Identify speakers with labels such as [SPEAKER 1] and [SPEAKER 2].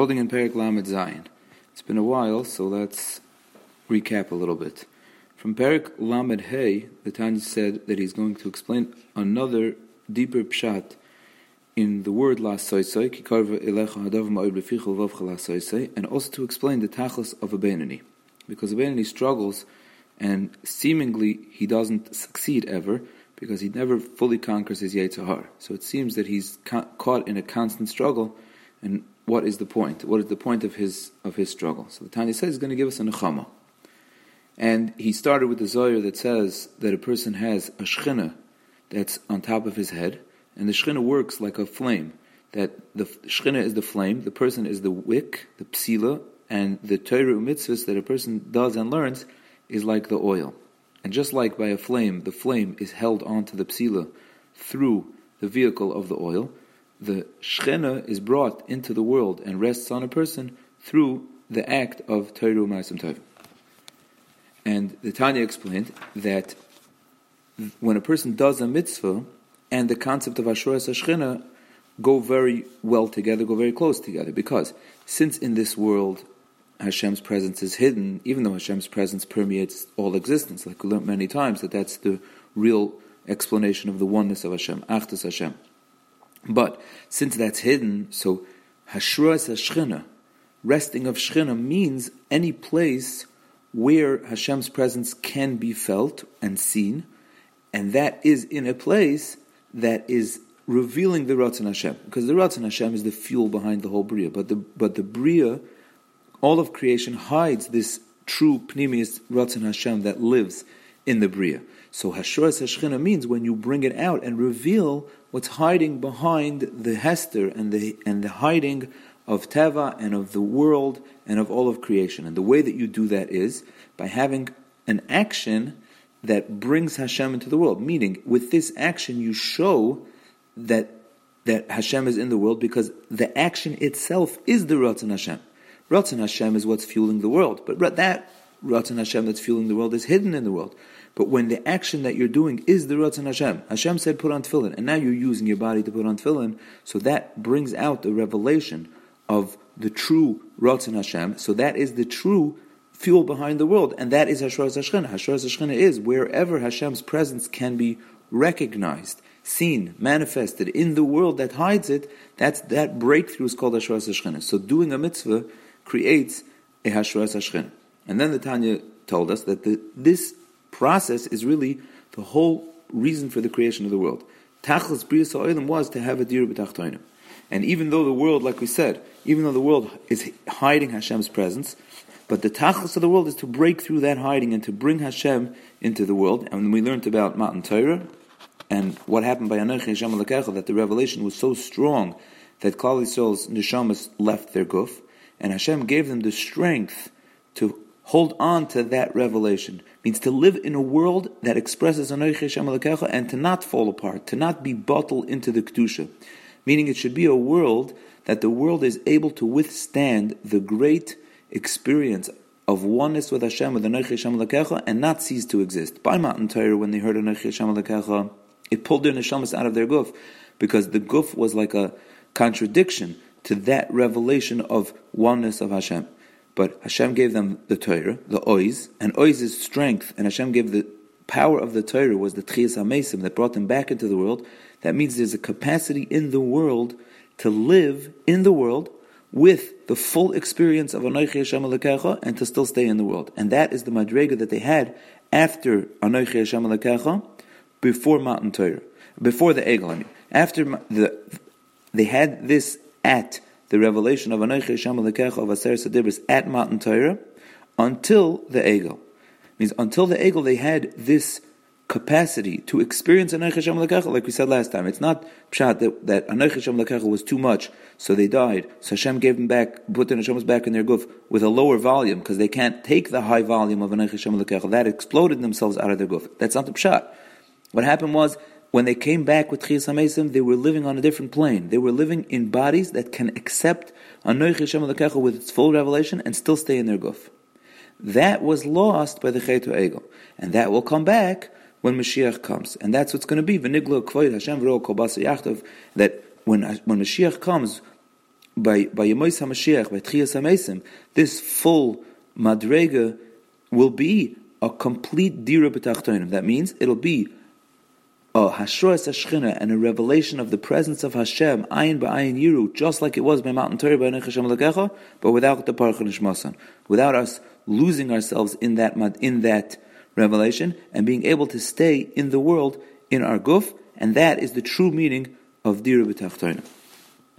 [SPEAKER 1] holding in Perik Lamed Zayin. It's been a while, so let's recap a little bit. From Perik Lamed Hey, the Tanya said that he's going to explain another deeper pshat in the word la soisoi, kikarva elecha hadav ma'od befichel vavcha and also to explain the tachlis of a Benini. Because a Benini struggles, and seemingly he doesn't succeed ever, because he never fully conquers his Yetzer Hara. So it seems that he's ca- caught in a constant struggle, and what is the point? What is the point of his of his struggle? So the Tanya says he's going to give us a nechama. And he started with the Zohar that says that a person has a shechina that's on top of his head, and the shechina works like a flame. That the shechina is the flame, the person is the wick, the psila, and the Torah mitzvahs that a person does and learns is like the oil. And just like by a flame, the flame is held onto the psila through the vehicle of the oil, the shchena is brought into the world and rests on a person through the act of Torah Ma'asim Tov. And the Tanya explained that when a person does a mitzvah and the concept of Ashuras Shchina go very well together, go very close together, because since in this world Hashem's presence is hidden, even though Hashem's presence permeates all existence, like we learned many times that that's the real explanation of the oneness of Hashem, Achdus Hashem. But since that's hidden, so Hashruas Hashchina, resting of Shchina means any place where Hashem's presence can be felt and seen, and that is in a place that is revealing the Ratzon Hashem, because the Ratzon Hashem is the fuel behind the whole Bria, but the but the Bria all of creation hides this true pnimius Ratzon Hashem that lives in the Bria. So Hashuras Hashchina means when you bring it out and reveal what's hiding behind the Hester and the and the hiding of Teva and of the world and of all of creation. And the way that you do that is by having an action that brings Hashem into the world. Meaning, with this action, you show that that Hashem is in the world because the action itself is the Ratzon Hashem. Ratzon Hashem is what's fueling the world. But that Ratzon Hashem that's fueling the world is hidden in the world. But when the action that you're doing is the Ratzon Hashem, Hashem said put on tefillin, and now you're using your body to put on tefillin, so that brings out the revelation of the true Ratzon Hashem. So that is the true fuel behind the world, and that is Hashras Hashchina. Hashras Hashchina is wherever Hashem's presence can be recognized, seen, manifested in the world that hides it. That's that breakthrough is called Hashras Hashchina. So doing a mitzvah creates a Hashras Hashchin. And then the Tanya told us that the, this process is really the whole reason for the creation of the world. Tachlis Ha'olam was to have a dir b'tachtoinim. And even though the world, like we said, even though the world is hiding Hashem's presence, but the tachlis of the world is to break through that hiding and to bring Hashem into the world. And we learned about Matan Torah and what happened by Anochi Hashem that the revelation was so strong that Klal Yisrael's neshamas left their guf and Hashem gave them the strength to hold on to that revelation. Means to live in a world that expresses Anoich Hashem and to not fall apart, to not be bottled into the Kedusha. Meaning it should be a world that the world is able to withstand the great experience of oneness with Hashem, with Anoich Hashem and not cease to exist. By Matan Torah, when they heard Anoich Hashem it pulled their neshamas out of their guf, because the guf was like a contradiction to that revelation of oneness of Hashem. But Hashem gave them the Torah, the Oiz, and Oiz is strength, and Hashem gave the power of the Torah was the Tchias HaMesim that brought them back into the world. That means there's a capacity in the world to live in the world with the full experience of Anoichi Hashem Alekecha and to still stay in the world. And that is the Madrega that they had after Anoichi Hashem Alekecha, before Matan Torah, before the Egel. I mean, after the, they had this at the revelation of Anoich Hashem Alekecha of Aseres HaDibros at Matan Torah until the Egel. Means until the Egel they had this capacity to experience Anoich Hashem Alekecha, like we said last time. It's not pshat that, that Anoich Hashem Alekecha was too much, so they died. So Hashem gave them back, put the Neshamos back in their guf with a lower volume, because they can't take the high volume of Anoich Hashem Alekecha. That exploded themselves out of their guf. That's not the pshat. What happened was when they came back with Chiyas HaMesim, they were living on a different plane. They were living in bodies that can accept Anoich Hashem al kecho with its full revelation and still stay in their guf. That was lost by the Chetu Egel. And that will come back when Mashiach comes. And that's what's going to be. V'niglo kvoid Hashem v'ro kol yachtov. That when, when Mashiach comes, by by Yemois HaMashiach, by Tchias HaMesim, this full Madrega will be a complete Dira B'tachtonim. That means it'll be Oh, a Hashroas Hashchina and a revelation of the presence of Hashem, Ayin Ba'ayin Yiru, just like it was by Matan Torah by Hashem Lakecha, but without the Parach without us losing ourselves in that in that revelation and being able to stay in the world in our guf, and that is the true meaning of Dira B'tachtonim.